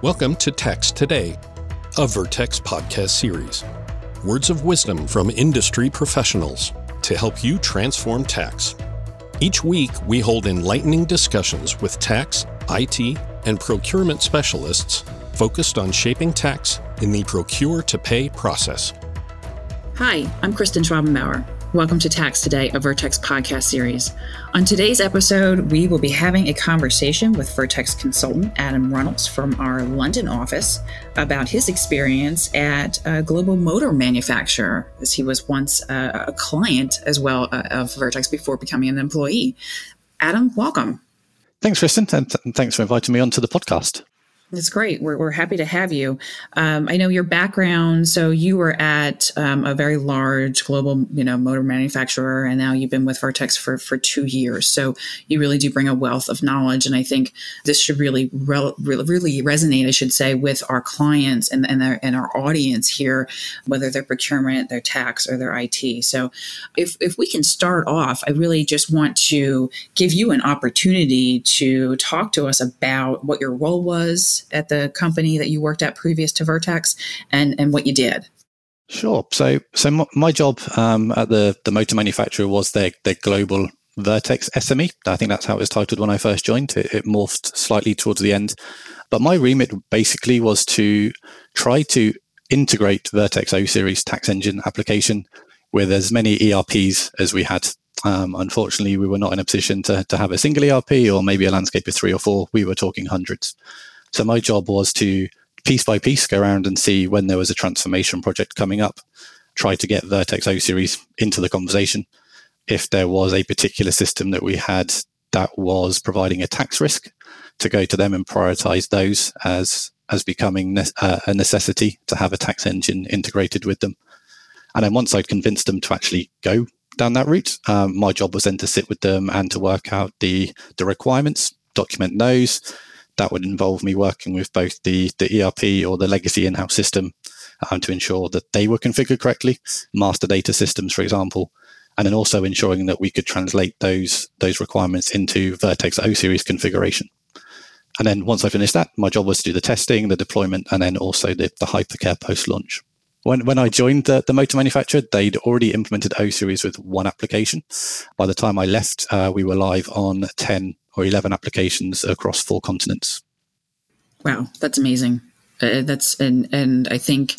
Welcome to Tax Today, a Vertex podcast series. Words of wisdom from industry professionals to help you transform tax. Each week, we hold enlightening discussions with tax, IT, and procurement specialists focused on shaping tax in the procure to pay process. Hi, I'm Kristen Schwabenbauer. Welcome to Tax Today, a Vertex podcast series. On today's episode, we will be having a conversation with Vertex consultant Adam Runnels from our London office about his experience at a global motor manufacturer, as he was once a, a client as well uh, of Vertex before becoming an employee. Adam, welcome. Thanks, Kristen, and th- thanks for inviting me onto the podcast. It's great. We're, we're happy to have you. Um, I know your background. So you were at um, a very large global, you know, motor manufacturer, and now you've been with Vertex for for two years. So you really do bring a wealth of knowledge, and I think this should really re- really resonate. I should say with our clients and and, their, and our audience here, whether they're procurement, their tax, or their IT. So if if we can start off, I really just want to give you an opportunity to talk to us about what your role was at the company that you worked at previous to Vertex and, and what you did. Sure. So, so my job um, at the, the motor manufacturer was their, their global Vertex SME. I think that's how it was titled when I first joined. It, it morphed slightly towards the end. But my remit basically was to try to integrate Vertex O Series tax engine application with as many ERPs as we had. Um, unfortunately, we were not in a position to, to have a single ERP or maybe a landscape of three or four. We were talking hundreds. So my job was to piece by piece go around and see when there was a transformation project coming up, try to get Vertex O series into the conversation. If there was a particular system that we had that was providing a tax risk, to go to them and prioritize those as as becoming ne- uh, a necessity to have a tax engine integrated with them. And then once I'd convinced them to actually go down that route, um, my job was then to sit with them and to work out the the requirements, document those, that would involve me working with both the, the ERP or the legacy in-house system um, to ensure that they were configured correctly, master data systems, for example, and then also ensuring that we could translate those those requirements into Vertex O series configuration. And then once I finished that, my job was to do the testing, the deployment, and then also the, the hypercare post launch. When, when I joined the, the motor manufacturer, they'd already implemented O series with one application. By the time I left, uh, we were live on 10 or 11 applications across four continents. Wow, that's amazing. Uh, that's and and I think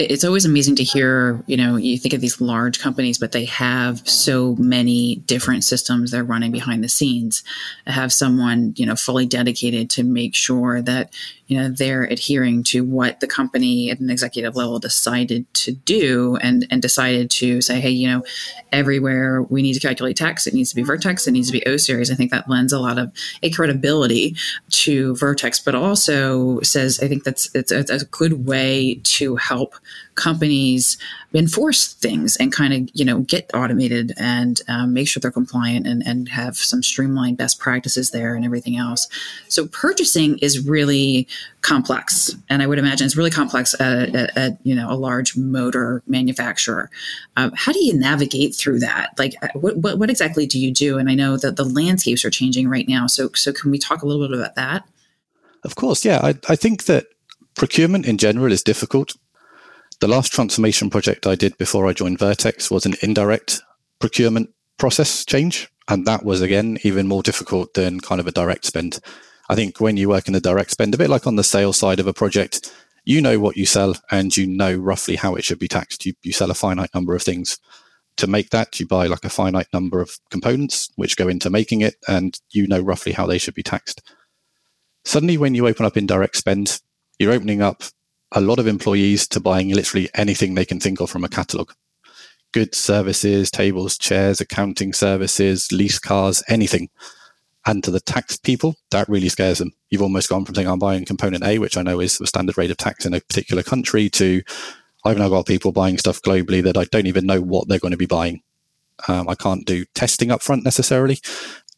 it's always amazing to hear, you know, you think of these large companies, but they have so many different systems they're running behind the scenes. Have someone, you know, fully dedicated to make sure that, you know, they're adhering to what the company at an executive level decided to do and, and decided to say, hey, you know, everywhere we need to calculate tax, it needs to be Vertex, it needs to be O series. I think that lends a lot of a credibility to Vertex, but also says, I think that's it's, it's a good way to help companies enforce things and kind of you know get automated and um, make sure they're compliant and, and have some streamlined best practices there and everything else. So purchasing is really complex and i would imagine it's really complex at, at, at you know a large motor manufacturer. Um, how do you navigate through that? Like uh, what, what, what exactly do you do? And i know that the landscapes are changing right now so so can we talk a little bit about that? Of course yeah. I, I think that procurement in general is difficult the last transformation project I did before I joined Vertex was an indirect procurement process change. And that was, again, even more difficult than kind of a direct spend. I think when you work in the direct spend, a bit like on the sales side of a project, you know what you sell and you know roughly how it should be taxed. You, you sell a finite number of things. To make that, you buy like a finite number of components which go into making it, and you know roughly how they should be taxed. Suddenly, when you open up indirect spend, you're opening up a lot of employees to buying literally anything they can think of from a catalog goods, services, tables, chairs, accounting services, lease cars, anything. And to the tax people, that really scares them. You've almost gone from saying, I'm buying component A, which I know is the standard rate of tax in a particular country, to I've now got people buying stuff globally that I don't even know what they're going to be buying. Um, I can't do testing up front necessarily.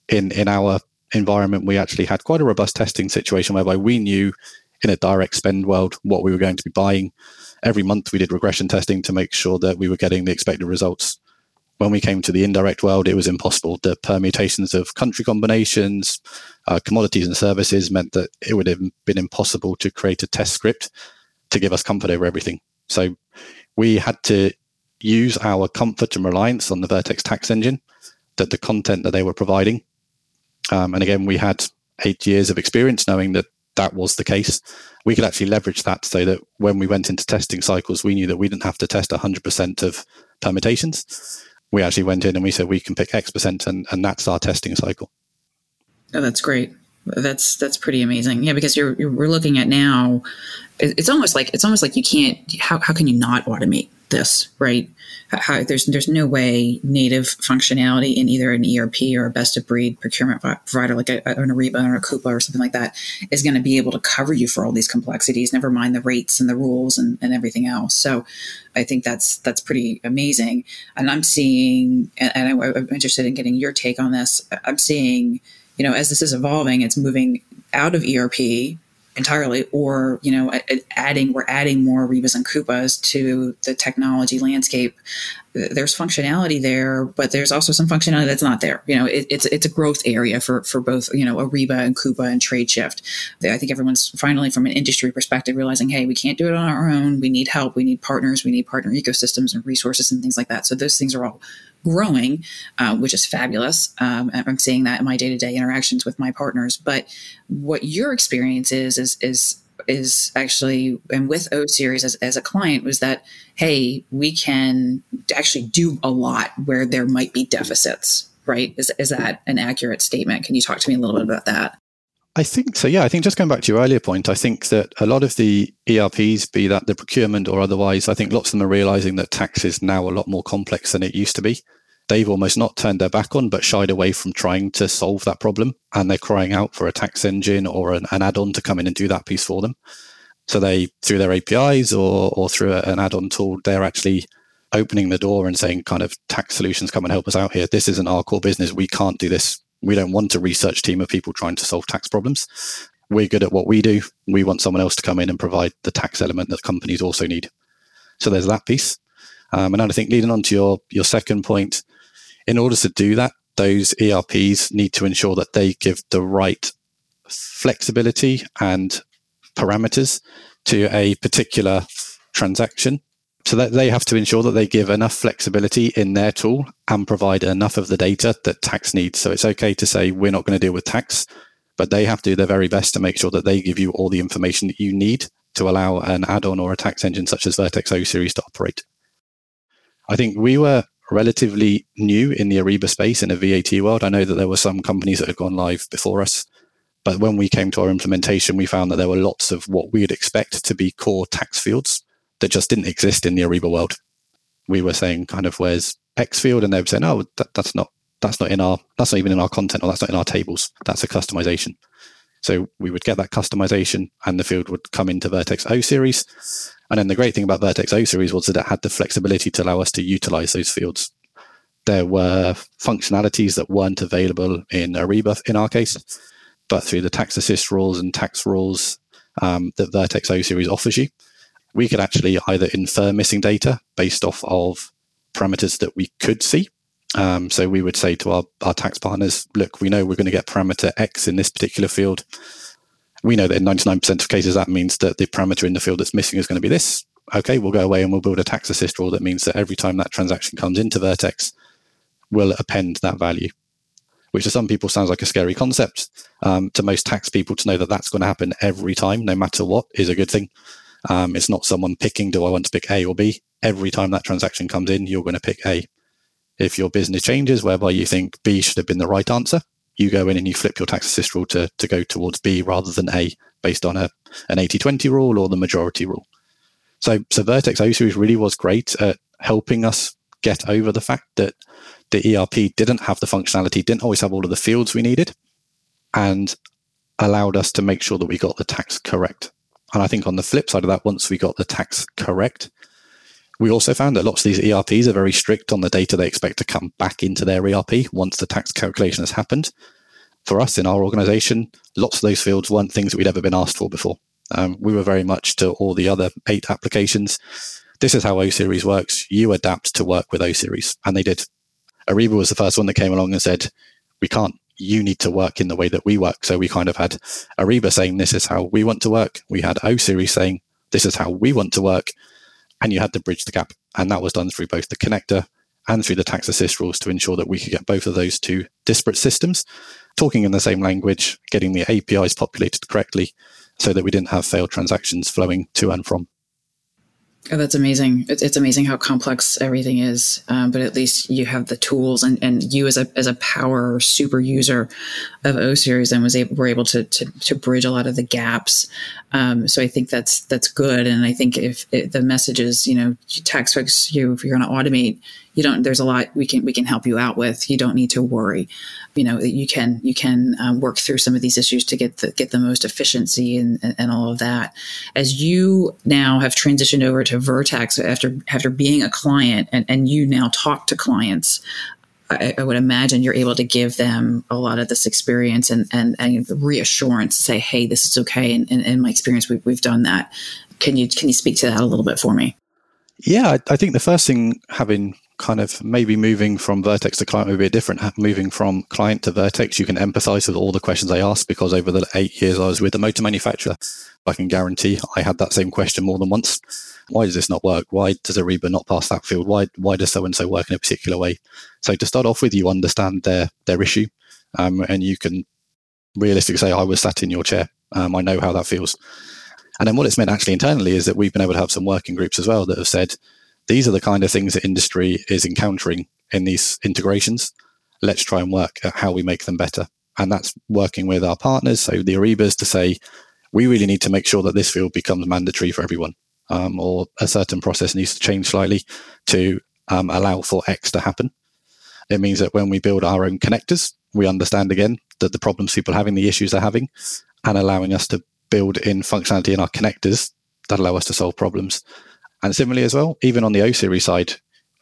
In, in our environment, we actually had quite a robust testing situation whereby we knew in a direct spend world what we were going to be buying. Every month we did regression testing to make sure that we were getting the expected results. When we came to the indirect world, it was impossible. The permutations of country combinations, uh, commodities and services meant that it would have been impossible to create a test script to give us comfort over everything. So we had to use our comfort and reliance on the Vertex tax engine, that the content that they were providing. Um, and again, we had eight years of experience knowing that that was the case. We could actually leverage that so that when we went into testing cycles, we knew that we didn't have to test 100% of permutations. We actually went in and we said we can pick X percent, and, and that's our testing cycle. Oh, that's great. That's that's pretty amazing. Yeah, because you're, you're we're looking at now. It's almost like it's almost like you can't. How how can you not automate this, right? How, there's there's no way native functionality in either an ERP or a best of breed procurement provider like a, an Ariba or a Coupa or something like that is going to be able to cover you for all these complexities. Never mind the rates and the rules and, and everything else. So, I think that's that's pretty amazing. And I'm seeing, and, and I, I'm interested in getting your take on this. I'm seeing, you know, as this is evolving, it's moving out of ERP entirely or you know adding we're adding more Aribas and Coupas to the technology landscape there's functionality there but there's also some functionality that's not there. You know it, it's it's a growth area for for both you know Ariba and Coupa and Tradeshift. I think everyone's finally from an industry perspective realizing hey we can't do it on our own. We need help. We need partners. We need partner ecosystems and resources and things like that. So those things are all growing, uh, which is fabulous. Um, I'm seeing that in my day to day interactions with my partners. But what your experience is is is is actually and with O series as, as a client was that hey we can actually do a lot where there might be deficits right is, is that an accurate statement can you talk to me a little bit about that I think so. Yeah, I think just going back to your earlier point, I think that a lot of the ERPs, be that the procurement or otherwise, I think lots of them are realizing that tax is now a lot more complex than it used to be. They've almost not turned their back on, but shied away from trying to solve that problem. And they're crying out for a tax engine or an, an add on to come in and do that piece for them. So they, through their APIs or, or through an add on tool, they're actually opening the door and saying, kind of, tax solutions come and help us out here. This isn't our core business. We can't do this we don't want a research team of people trying to solve tax problems. We're good at what we do. We want someone else to come in and provide the tax element that companies also need. So there's that piece. Um, and I think leading on to your your second point, in order to do that, those ERPs need to ensure that they give the right flexibility and parameters to a particular transaction so that they have to ensure that they give enough flexibility in their tool and provide enough of the data that tax needs. So it's okay to say we're not going to deal with tax, but they have to do their very best to make sure that they give you all the information that you need to allow an add-on or a tax engine such as Vertex O series to operate. I think we were relatively new in the Ariba space in the VAT world. I know that there were some companies that had gone live before us, but when we came to our implementation, we found that there were lots of what we would expect to be core tax fields that just didn't exist in the Ariba world. We were saying kind of where's X field, and they were saying, oh, that, that's not that's not in our that's not even in our content or that's not in our tables. That's a customization. So we would get that customization, and the field would come into Vertex O series. And then the great thing about Vertex O series was that it had the flexibility to allow us to utilize those fields. There were functionalities that weren't available in Ariba in our case, but through the tax assist rules and tax rules um, that Vertex O series offers you, we could actually either infer missing data based off of parameters that we could see. Um, so we would say to our, our tax partners, look, we know we're going to get parameter X in this particular field. We know that in 99% of cases, that means that the parameter in the field that's missing is going to be this. Okay, we'll go away and we'll build a tax assist rule that means that every time that transaction comes into Vertex, we'll append that value, which to some people sounds like a scary concept. Um, to most tax people, to know that that's going to happen every time, no matter what, is a good thing. Um, it's not someone picking, do I want to pick A or B? Every time that transaction comes in, you're going to pick A. If your business changes whereby you think B should have been the right answer, you go in and you flip your tax assist rule to, to go towards B rather than A based on a, an 80 20 rule or the majority rule. So, so Vertex O series really was great at helping us get over the fact that the ERP didn't have the functionality, didn't always have all of the fields we needed, and allowed us to make sure that we got the tax correct. And I think on the flip side of that, once we got the tax correct, we also found that lots of these ERPs are very strict on the data they expect to come back into their ERP once the tax calculation has happened. For us in our organization, lots of those fields weren't things that we'd ever been asked for before. Um, we were very much to all the other eight applications. This is how O Series works. You adapt to work with O Series. And they did. Ariba was the first one that came along and said, we can't you need to work in the way that we work. So we kind of had Ariba saying, this is how we want to work. We had O Series saying, this is how we want to work. And you had to bridge the gap. And that was done through both the connector and through the tax assist rules to ensure that we could get both of those two disparate systems talking in the same language, getting the APIs populated correctly so that we didn't have failed transactions flowing to and from. Oh, that's amazing. It's, it's amazing how complex everything is, um, but at least you have the tools, and, and you as a as a power super user of O series, and was able were able to, to to bridge a lot of the gaps. Um, so I think that's that's good, and I think if, if the message is, you know, tax folks, you if you're going to automate, you don't there's a lot we can we can help you out with. You don't need to worry. You know you can you can um, work through some of these issues to get the get the most efficiency and, and all of that. As you now have transitioned over to vertex after after being a client and, and you now talk to clients I, would imagine you're able to give them a lot of this experience and, and, and reassurance say hey this is okay. And in my experience we've, we've done that. Can you can you speak to that a little bit for me? Yeah, I think the first thing having kind of maybe moving from Vertex to client would be a different. Moving from client to Vertex, you can empathize with all the questions they ask because over the eight years I was with the motor manufacturer, I can guarantee I had that same question more than once. Why does this not work? Why does a Ariba not pass that field? Why why does so and so work in a particular way? So to start off with, you understand their their issue, um, and you can realistically say, "I was sat in your chair. Um, I know how that feels." And then what it's meant actually internally is that we've been able to have some working groups as well that have said, these are the kind of things that industry is encountering in these integrations. Let's try and work at how we make them better. And that's working with our partners, so the Aribas, to say, we really need to make sure that this field becomes mandatory for everyone, um, or a certain process needs to change slightly to um, allow for X to happen. It means that when we build our own connectors, we understand again that the problems people are having, the issues they're having, and allowing us to build in functionality in our connectors that allow us to solve problems. And similarly as well, even on the O series side,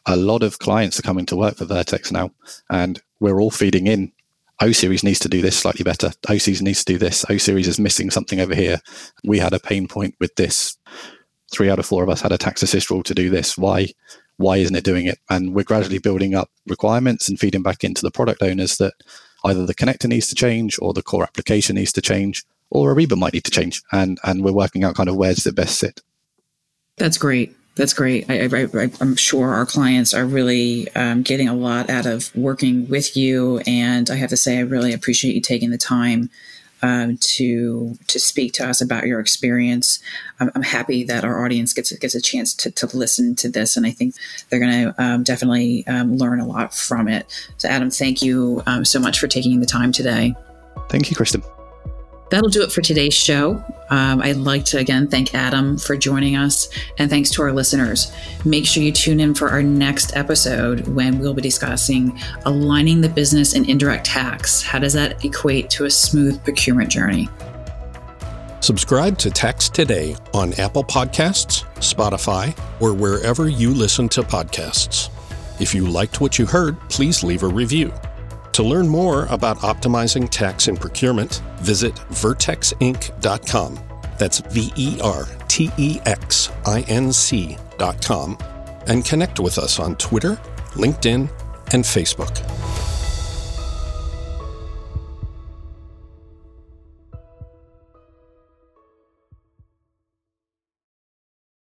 a lot of clients are coming to work for Vertex now, and we're all feeding in. O series needs to do this slightly better. O series needs to do this. O series is missing something over here. We had a pain point with this. Three out of four of us had a tax assist rule to do this. Why? Why isn't it doing it? And we're gradually building up requirements and feeding back into the product owners that either the connector needs to change or the core application needs to change or Ariba might need to change. And and we're working out kind of where does it best sit. That's great. That's great. I, am sure our clients are really um, getting a lot out of working with you, and I have to say, I really appreciate you taking the time um, to to speak to us about your experience. I'm, I'm, happy that our audience gets gets a chance to, to listen to this, and I think they're going to um, definitely um, learn a lot from it. So, Adam, thank you um, so much for taking the time today. Thank you, Kristen. That'll do it for today's show. Um, I'd like to again thank Adam for joining us, and thanks to our listeners. Make sure you tune in for our next episode when we'll be discussing aligning the business and indirect tax. How does that equate to a smooth procurement journey? Subscribe to Tax Today on Apple Podcasts, Spotify, or wherever you listen to podcasts. If you liked what you heard, please leave a review. To learn more about optimizing tax and procurement, visit vertexinc.com. That's V E R T E X I N C.com and connect with us on Twitter, LinkedIn, and Facebook.